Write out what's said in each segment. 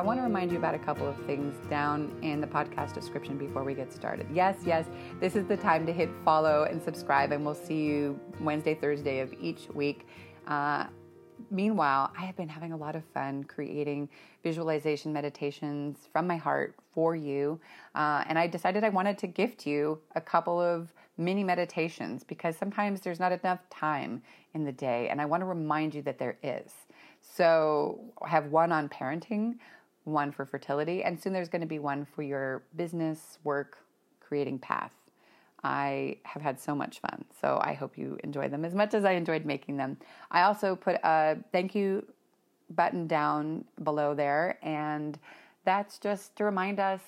I want to remind you about a couple of things down in the podcast description before we get started. Yes, yes, this is the time to hit follow and subscribe, and we'll see you Wednesday, Thursday of each week. Uh, meanwhile, I have been having a lot of fun creating visualization meditations from my heart for you. Uh, and I decided I wanted to gift you a couple of mini meditations because sometimes there's not enough time in the day. And I want to remind you that there is. So I have one on parenting, one for fertility, and soon there's going to be one for your business, work, creating path. I have had so much fun. So I hope you enjoy them as much as I enjoyed making them. I also put a thank you button down below there, and that's just to remind us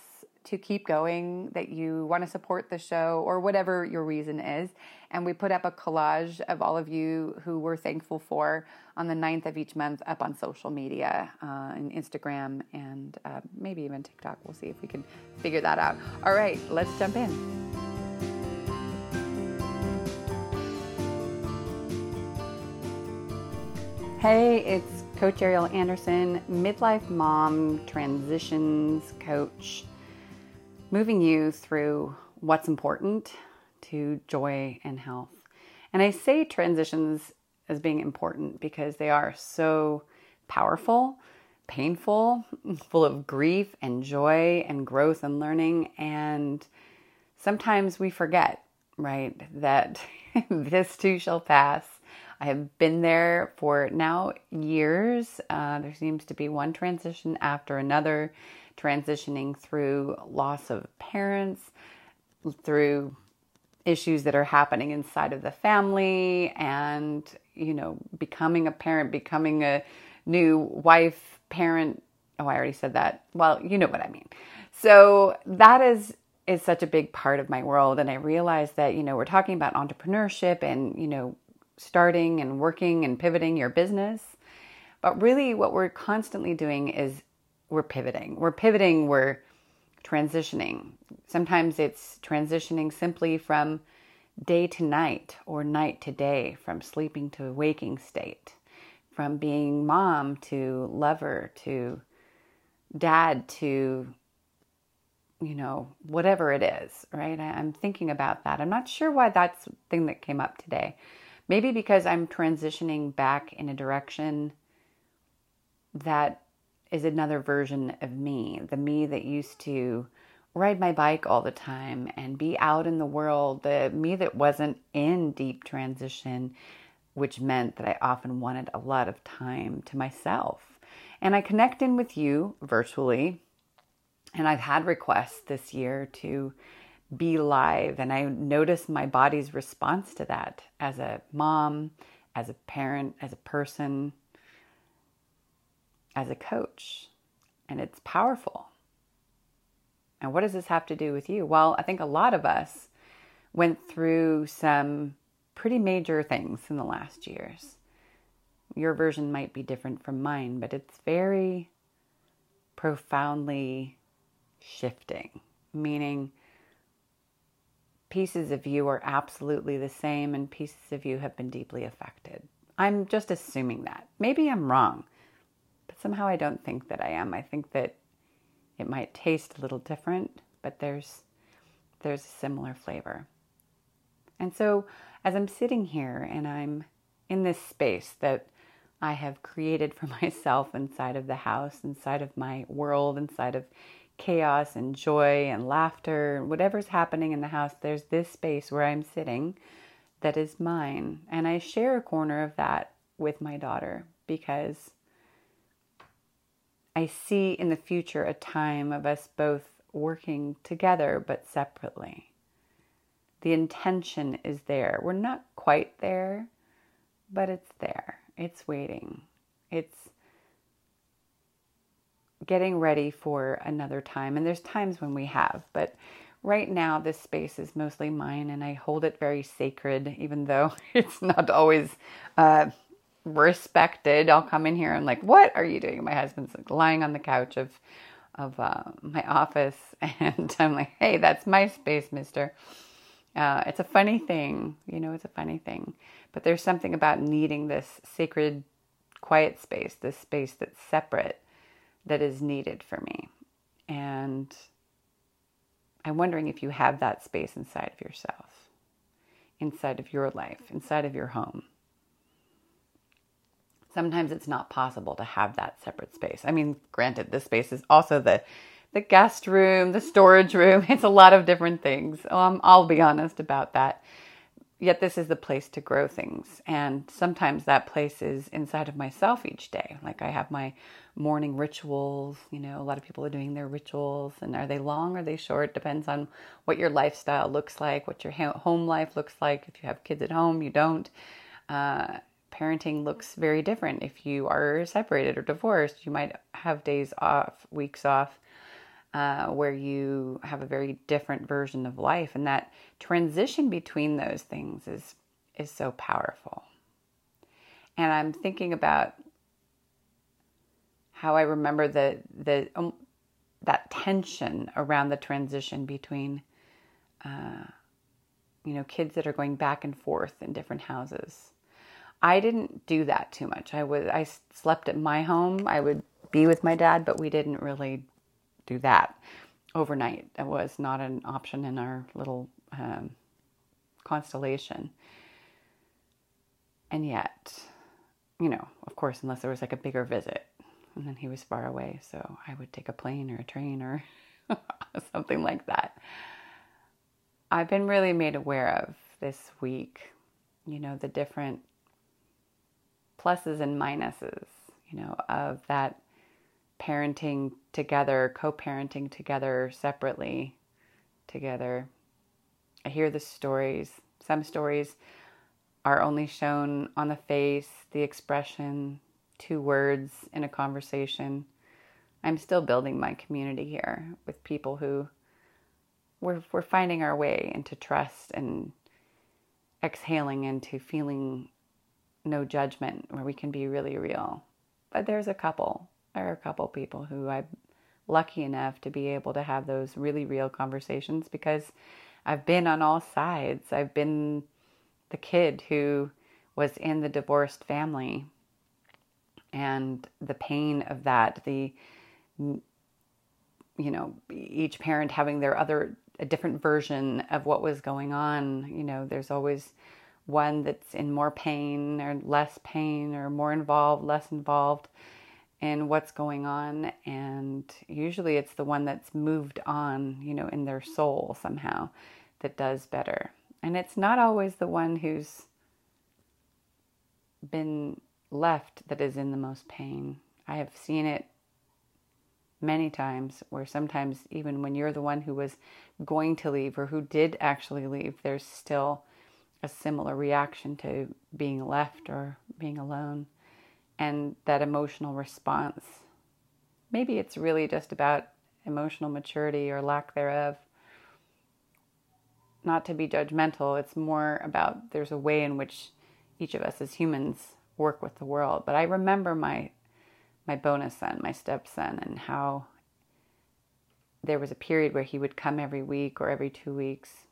to keep going, that you want to support the show or whatever your reason is. And we put up a collage of all of you who we're thankful for on the 9th of each month up on social media, uh, Instagram, and uh, maybe even TikTok. We'll see if we can figure that out. All right, let's jump in. Hey, it's Coach Ariel Andersson, midlife mom, transitions coach, moving you through what's important to joy and health. And I say transitions as being important because they are so powerful, painful, full of grief and joy and growth and learning. And sometimes we forget, right, that this too shall pass I have been there for now years. Uh, there seems to be one transition after another, transitioning through loss of parents, through issues that are happening inside of the family, and, you know, becoming a parent, becoming a new wife, parent. Oh, I already said that. Well, you know what I mean. So that is is such a big part of my world and i realize that you know we're talking about entrepreneurship and you know starting and working and pivoting your business. But really, what we're constantly doing is we're pivoting. We're pivoting, we're transitioning. Sometimes it's transitioning simply from day to night or night to day, from sleeping to waking state, from being mom to lover to dad to you know whatever it is right I, am thinking about that i'm not sure why that's the thing that came up today Maybe because I'm transitioning back in a direction that is another version of me, the me that used to ride my bike all the time and be out in the world, the me that wasn't in deep transition, which meant that I often wanted a lot of time to myself. And I connect in with you virtually. And I've had requests this year to be live. And I notice my body's response to that as a mom, as a parent, as a person, as a coach. And it's powerful. And what does this have to do with you? Well, I think a lot of us went through some pretty major things in the last years. Your version might be different from mine, but it's very profoundly shifting, meaning pieces of you are absolutely the same and pieces of you have been deeply affected. I'm just assuming that. Maybe I'm wrong, somehow I don't think that I am. I think that it might taste a little different, but there's there's a similar flavor. And so as I'm sitting here and I'm in this space that I have created for myself inside of the house, inside of my world, inside of chaos and joy and laughter, whatever's happening in the house, there's this space where I'm sitting that is mine. And I share a corner of that with my daughter because I see in the future a time of us both working together but separately. The intention is there. We're not quite there, but it's there. It's waiting. It's getting ready for another time. And there's times when we have, but right now, this space is mostly mine and I hold it very sacred, even though it's not always uh, respected. I'll come in here and, like, what are you doing? My husband's like lying on the couch of of uh, my office, and I'm like, hey, that's my space, mister. Uh, it's a funny thing, you know, it's a funny thing. But there's something about needing this sacred, quiet space, this space that's separate, that is needed for me. And I'm wondering if you have that space inside of yourself, inside of your life, inside of your home. Sometimes it's not possible to have that separate space. I mean, granted, this space is also the the guest room, the storage room. It's a lot of different things. Um, I'll be honest about that. Yet this is the place to grow things. And sometimes that place is inside of myself each day. Like I have my morning rituals. You know, a lot of people are doing their rituals. And are they long are they short? Depends on what your lifestyle looks like, what your home life looks like. If you have kids at home, you don't. Uh, parenting looks very different. If you are separated or divorced, you might have days off, weeks off uh, where you have a very different version of life, and that transition between those things is is so powerful. And I'm thinking about how I remember the the um, that tension around the transition between, uh, you know, kids that are going back and forth in different houses. I didn't do that too much. I was I slept at my home. I would be with my dad, but we didn't really do that overnight. That was not an option in our little um, constellation. And yet, you know, of course, unless there was like a bigger visit, and then he was far away, so I would take a plane or a train or something like that. I've been really made aware of this week, you know, the different pluses and minuses, you know, of that parenting together, co parenting together, separately together. I hear the stories. Some stories are only shown on the face, the expression, two words in a conversation. I'm still building my community here with people who we're, we're finding our way into trust and exhaling into feeling no judgment where we can be really real. But there's a couple there are a couple people who I'm lucky enough to be able to have those really real conversations because I've been on all sides. I've been the kid who was in the divorced family and the pain of that, the you know, each parent having their other a different version of what was going on. You know, there's always one that's in more pain or less pain or more involved, less involved in what's going on. And usually it's the one that's moved on you know in their soul somehow that does better. And it's not always the one who's been left that is in the most pain. I have seen it many times where sometimes even when you're the one who was going to leave or who did actually leave there's still a similar reaction to being left or being alone and that emotional response. Maybe it's really just about emotional maturity or lack thereof. Not to be judgmental, it's more about there's a way in which each of us as humans work with the world. But I remember my my bonus son, my stepson, and how there was a period where he would come every week or every two weeks.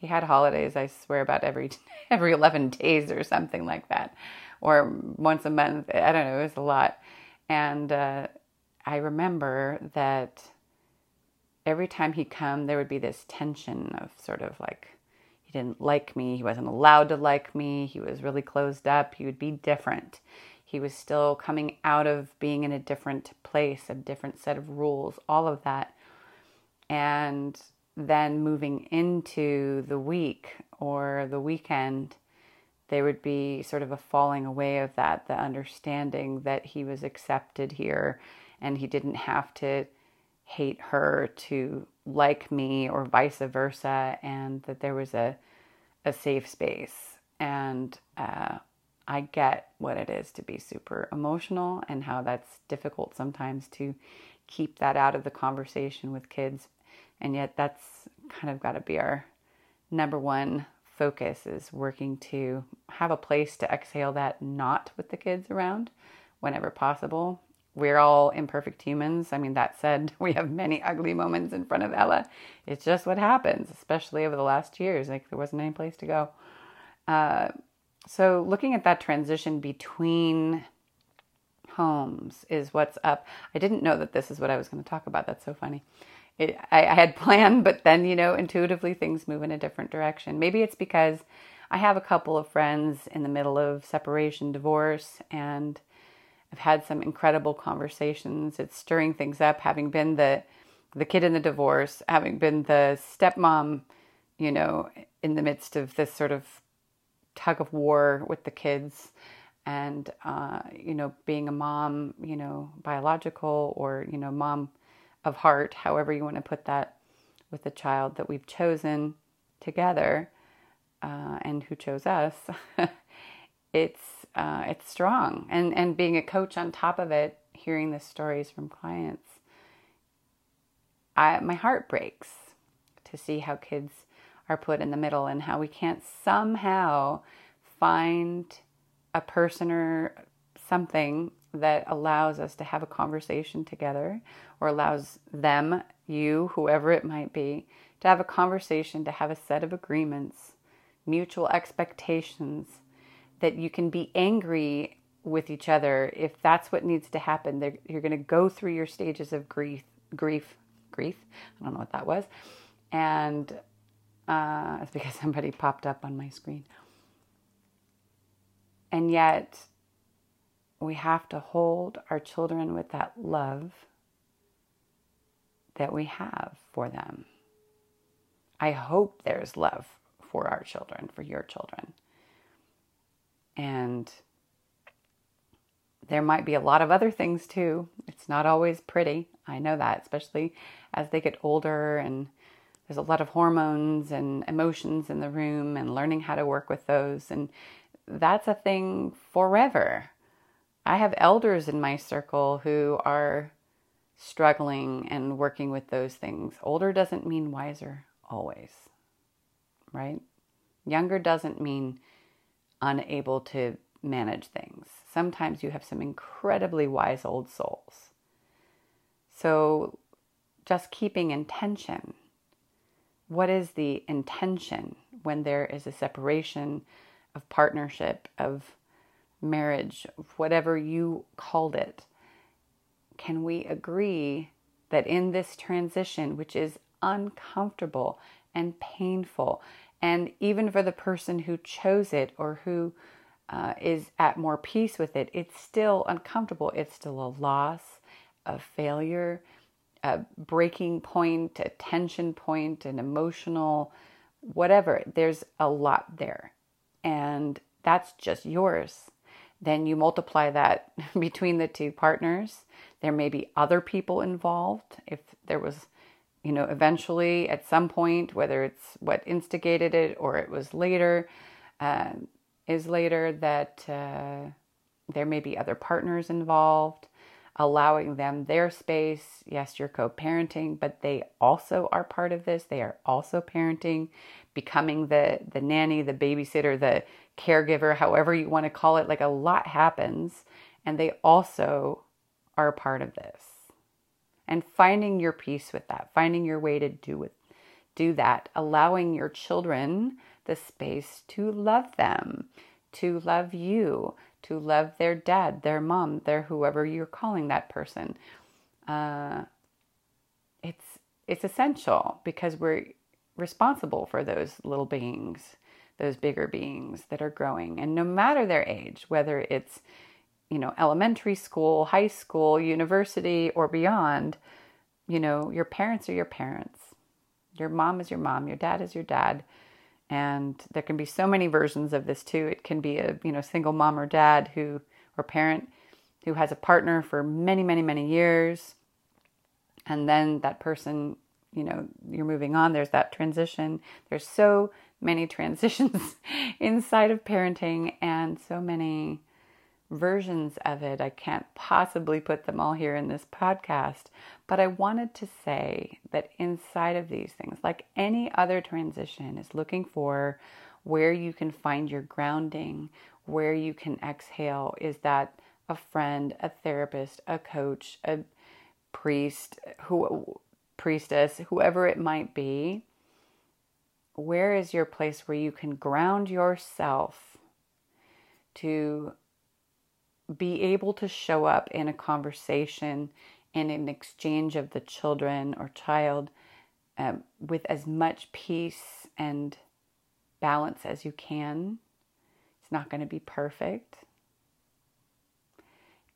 He had holidays, I swear, about every every eleven days or something like that or once a month. I don't know, it was a lot. And uh, I remember that every time he'd come, there would be this tension of sort of like, he didn't like me. He wasn't allowed to like me. He was really closed up. He would be different. He was still coming out of being in a different place, a different set of rules, all of that. And then moving into the week or the weekend, there would be sort of a falling away of that, the understanding that he was accepted here and he didn't have to hate her to like me or vice versa, and that there was a, a safe space. And uh, I get what it is to be super emotional and how that's difficult sometimes to keep that out of the conversation with kids And yet, that's kind of got to be our number one focus is working to have a place to exhale that not with the kids around whenever possible. We're all imperfect humans. I mean, that said, we have many ugly moments in front of Ella. It's just what happens, especially over the last years. Like, there wasn't any place to go. Uh, so, looking at that transition between homes is what's up. I didn't know that this is what I was going to talk about. That's so funny. It, I, I had planned, but then, you know, intuitively things move in a different direction. Maybe it's because I have a couple of friends in the middle of separation, divorce, and I've had some incredible conversations. It's stirring things up, having been the the kid in the divorce, having been the stepmom, you know, in the midst of this sort of tug of war with the kids and uh, you know being a mom you know biological or you know mom of heart however you want to put that with the child that we've chosen together uh, and who chose us it's uh, it's strong. And and being a coach on top of it hearing the stories from clients I my heart breaks to see how kids are put in the middle and how we can't somehow find a person or something that allows us to have a conversation together or allows them, you, whoever it might be, to have a conversation, to have a set of agreements, mutual expectations that you can be angry with each other if that's what needs to happen. You're going to go through your stages of grief, grief, grief. I don't know what that was. And uh, it's because somebody popped up on my screen. And yet, we have to hold our children with that love that we have for them. I hope there's love for our children, for your children. And there might be a lot of other things too. It's not always pretty. I know that, especially as they get older and there's a lot of hormones and emotions in the room and learning how to work with those. And that's a thing forever. I have elders in my circle who are struggling and working with those things. Older doesn't mean wiser always, right? Younger doesn't mean unable to manage things. Sometimes you have some incredibly wise old souls. So, just keeping intention. What is the intention when there is a separation? of partnership, of marriage, whatever you called it, can we agree that in this transition, which is uncomfortable and painful, and even for the person who chose it or who uh, is at more peace with it, it's still uncomfortable. It's still a loss, a failure, a breaking point, a tension point, an emotional, whatever. There's a lot there and that's just yours. Then you multiply that between the two partners. There may be other people involved. If there was, you know, eventually at some point, whether it's what instigated it or it was later, uh, is later that uh, there may be other partners involved, allowing them their space. Yes, you're co parenting, but they also are part of this. They are also parenting becoming the the nanny, the babysitter, the caregiver, however you want to call it, like a lot happens and they also are a part of this. And finding your peace with that, finding your way to do with do that, allowing your children the space to love them, to love you, to love their dad, their mom, their whoever you're calling that person. Uh, it's it's essential because we're responsible for those little beings, those bigger beings that are growing. And no matter their age, whether it's, you know, elementary school, high school, university, or beyond, you know, your parents are your parents. Your mom is your mom, your dad is your dad. And there can be so many versions of this too. It can be a, you know, single mom or dad who or parent who has a partner for many, many, many years. And then that person you know you're moving on there's that transition there's so many transitions inside of parenting and so many versions of it. I can't possibly put them all here in this podcast, but I wanted to say that inside of these things, like any other transition, is looking for where you can find your grounding, where you can exhale. Is that a friend, a therapist, a coach, a priest, who priestess, whoever it might be? Where is your place where you can ground yourself to be able to show up in a conversation and an exchange of the children or child um, with as much peace and balance as you can. It's not going to be perfect.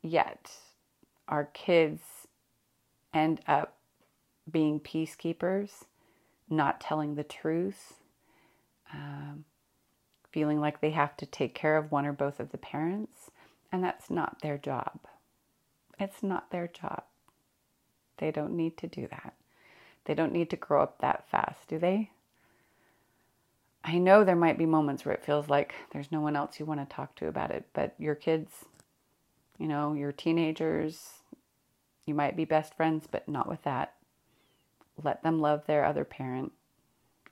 Yet, our kids end up being peacekeepers, not telling the truth, um, feeling like they have to take care of one or both of the parents and that's not their job. It's not their job. They don't need to do that. They don't need to grow up that fast, do they? I know there might be moments where it feels like there's no one else you want to talk to about it, but your kids, you know, your teenagers, you might be best friends, but not with that. Let them love their other parent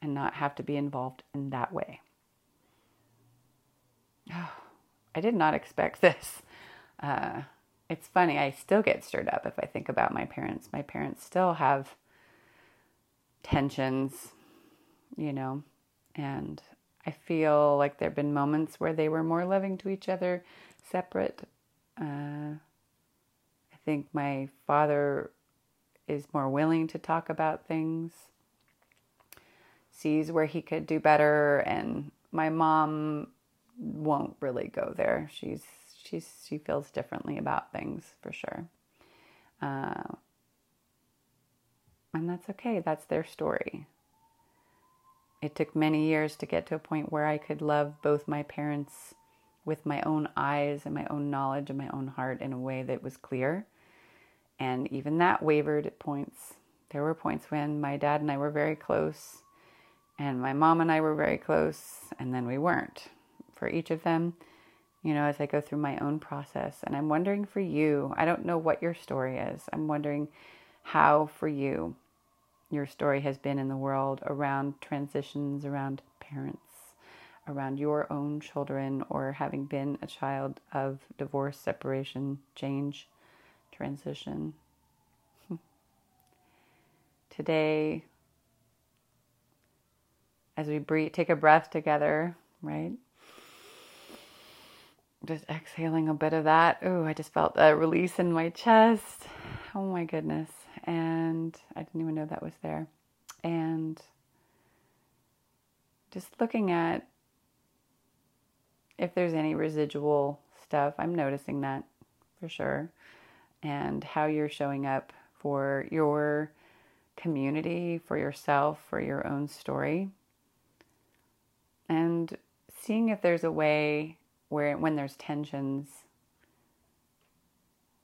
and not have to be involved in that way. Oh, I did not expect this. Uh, it's funny, I still get stirred up if I think about my parents. My parents still have tensions, you know, and I feel like there have been moments where they were more loving to each other, separate. Uh, I think my father is more willing to talk about things, sees where he could do better, and my mom won't really go there. She's she's she feels differently about things for sure, uh, and that's okay. That's their story. It took many years to get to a point where I could love both my parents with my own eyes and my own knowledge and my own heart in a way that was clear. And even that wavered at points. There were points when my dad and I were very close, and my mom and I were very close, and then we weren't for each of them, you know, as I go through my own process. And I'm wondering for you, I don't know what your story is. I'm wondering how for you your story has been in the world around transitions, around parents, around your own children, or having been a child of divorce, separation, change, transition. Today, as we breathe, take a breath together, right? just exhaling a bit of that. Oh, I just felt a release in my chest. Oh my goodness. And I didn't even know that was there. And just looking at if there's any residual stuff, I'm noticing that for sure. And how you're showing up for your community, for yourself, for your own story. And seeing if there's a way where when there's tensions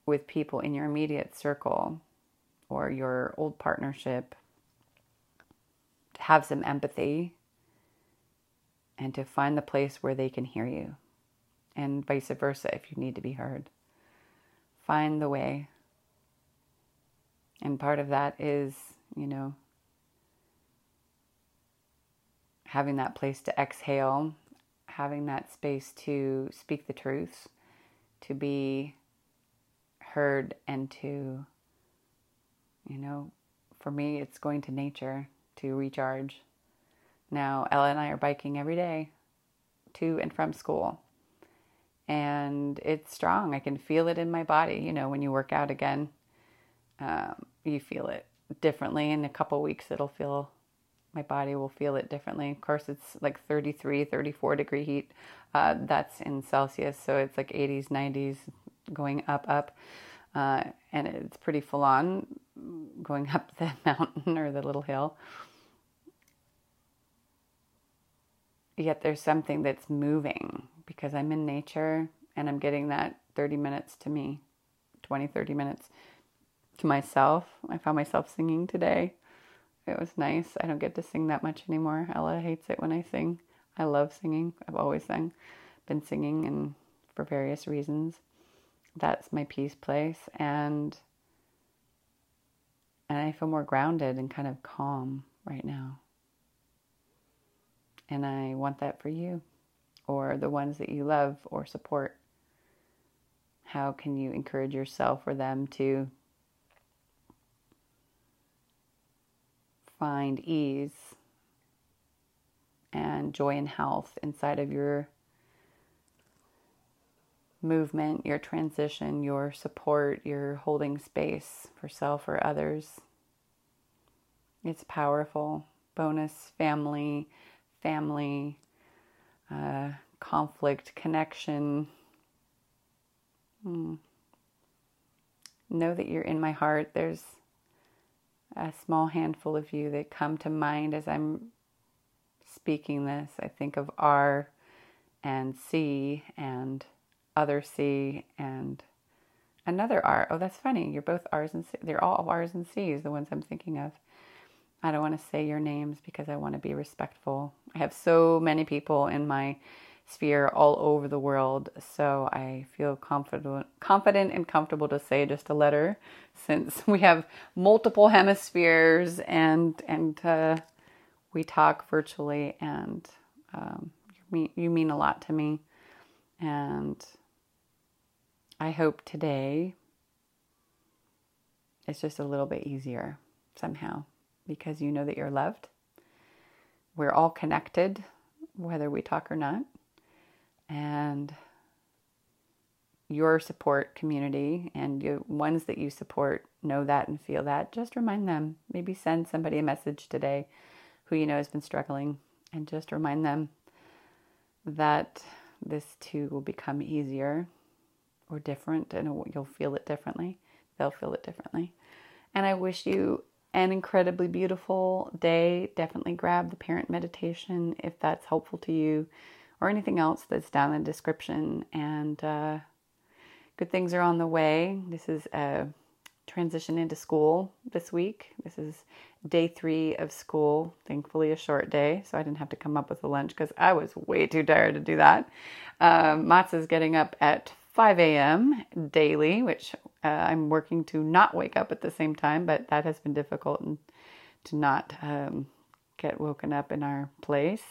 with people in your immediate circle or your old partnership to have some empathy and to find the place where they can hear you and vice versa if you need to be heard find the way and part of that is you know having that place to exhale having that space to speak the truth, to be heard, and to, you know, for me, it's going to nature to recharge. Now, Ella and I are biking every day to and from school. And it's strong. I can feel it in my body. You know, when you work out again, um, you feel it differently. In a couple weeks, it'll feel my body will feel it differently. Of course, it's like 33, 34 degree heat. Uh, that's in Celsius, so it's like 80s, 90s, going up, up. Uh, and it's pretty full on going up the mountain or the little hill. Yet there's something that's moving because I'm in nature and I'm getting that 30 minutes to me, 20, 30 minutes to myself. I found myself singing today it was nice. I don't get to sing that much anymore. Ella hates it when I sing. I love singing. I've always sung, been singing, and for various reasons. that's my peace place and and I feel more grounded and kind of calm right now. And I want that for you or the ones that you love or support. How can you encourage yourself or them to find ease and joy and health inside of your movement, your transition, your support, your holding space for self or others. It's powerful. Bonus family, family, uh, conflict, connection. Hmm. Know that you're in my heart. There's a small handful of you that come to mind as I'm speaking this. I think of R and C and other C and another R. Oh, that's funny. You're both R's and C. They're all R's and C's, the ones I'm thinking of. I don't want to say your names because I want to be respectful. I have so many people in my sphere all over the world, so I feel confident confident and comfortable to say just a letter since we have multiple hemispheres and and uh, we talk virtually and um, you, mean, you mean a lot to me and I hope today it's just a little bit easier somehow because you know that you're loved. We're all connected, whether we talk or not. And your support community and the ones that you support know that and feel that. Just remind them. Maybe send somebody a message today who you know has been struggling and just remind them that this too will become easier or different and you'll feel it differently. They'll feel it differently. And I wish you an incredibly beautiful day. Definitely grab the parent meditation if that's helpful to you or anything else that's down in the description. And uh, good things are on the way. This is a transition into school this week. This is day three of school. Thankfully, a short day, so I didn't have to come up with a lunch because I was way too tired to do that. Um, Mats is getting up at 5 a.m. daily, which uh, I'm working to not wake up at the same time, but that has been difficult and to not um, get woken up in our place,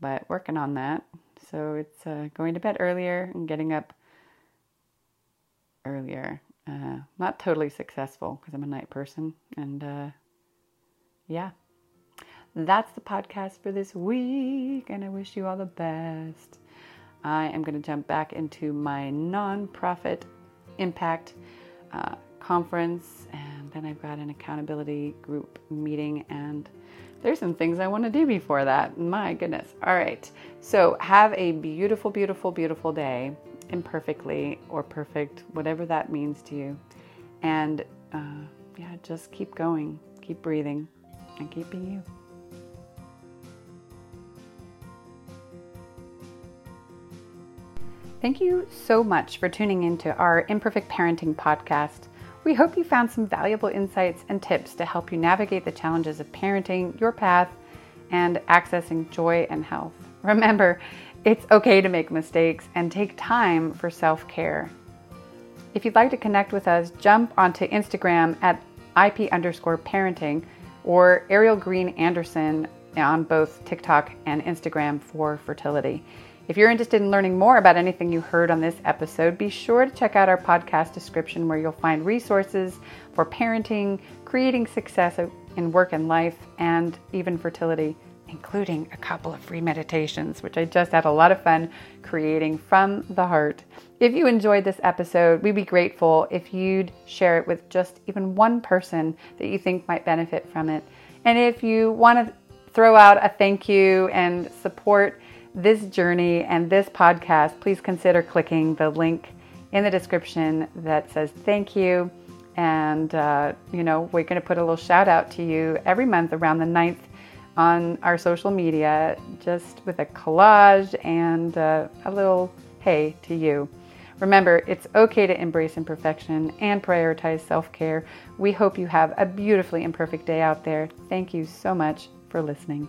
but working on that. So it's uh, going to bed earlier and getting up earlier. Uh, not totally successful because I'm a night person. And uh, yeah, that's the podcast for this week. And I wish you all the best. I am going to jump back into my nonprofit impact uh, conference, and then I've got an accountability group meeting, and there's some things I want to do before that. My goodness. All right. So, have a beautiful, beautiful, beautiful day, imperfectly or perfect, whatever that means to you. And uh, yeah, just keep going, keep breathing, and keep being you. Thank you so much for tuning into our Imperfect Parenting podcast. We hope you found some valuable insights and tips to help you navigate the challenges of parenting, your path, and accessing joy and health. Remember, it's okay to make mistakes and take time for self care. If you'd like to connect with us, jump onto Instagram at IP underscore parenting or Ariel Green Andersson on both TikTok and Instagram for fertility. If you're interested in learning more about anything you heard on this episode, be sure to check out our podcast description where you'll find resources for parenting, creating success in work and life, and even fertility, including a couple of free meditations, which I just had a lot of fun creating from the heart. If you enjoyed this episode, we'd be grateful if you'd share it with just even one person that you think might benefit from it. And if you want to throw out a thank you and support, this journey and this podcast, please consider clicking the link in the description that says thank you. And, uh, you know, we're going to put a little shout out to you every month around the 9th on our social media, just with a collage and uh, a little hey to you. Remember, it's okay to embrace imperfection and prioritize self care. We hope you have a beautifully imperfect day out there. Thank you so much for listening.